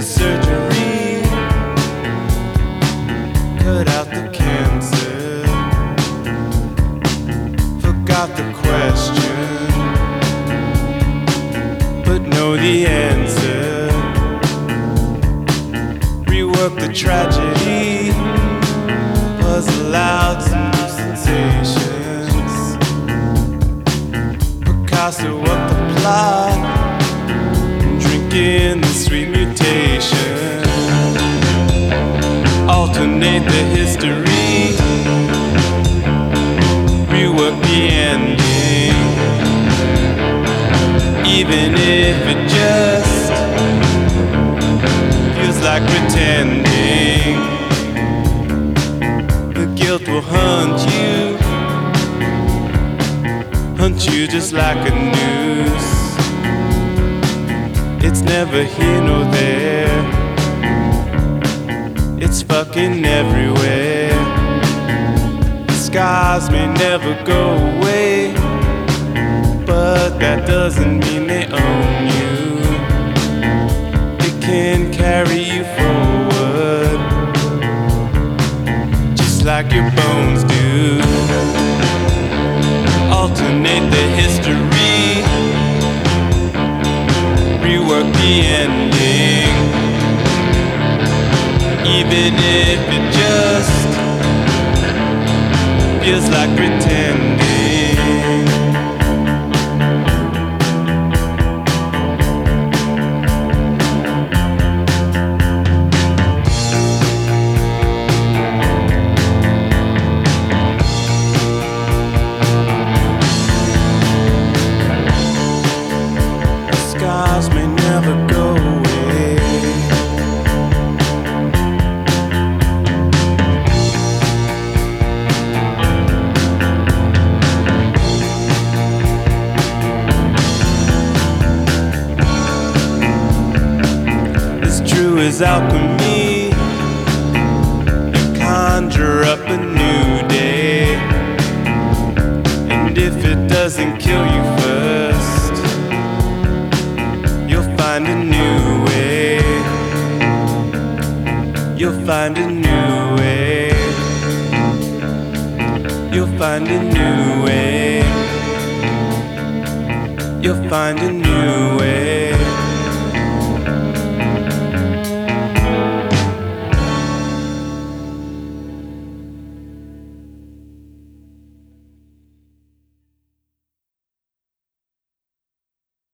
surgery, cut out the cancer, forgot the question, but know the answer, Rework the tragedy, was allowed some new sensations. Picasso, what the plot? Drinking. Even if it just feels like pretending. The guilt will hunt you, hunt you just like a noose. It's never here nor there, it's fucking everywhere. The scars may never go away but that doesn't mean they own you. It can carry you forward, just like your bones do. Alternate the history, rework the ending, even if it just feels like pretending. True as alchemy, you conjure up a new day. And if it doesn't kill you first, You'll find a new way. You'll find a new way. You'll find a new way. You'll find a new way.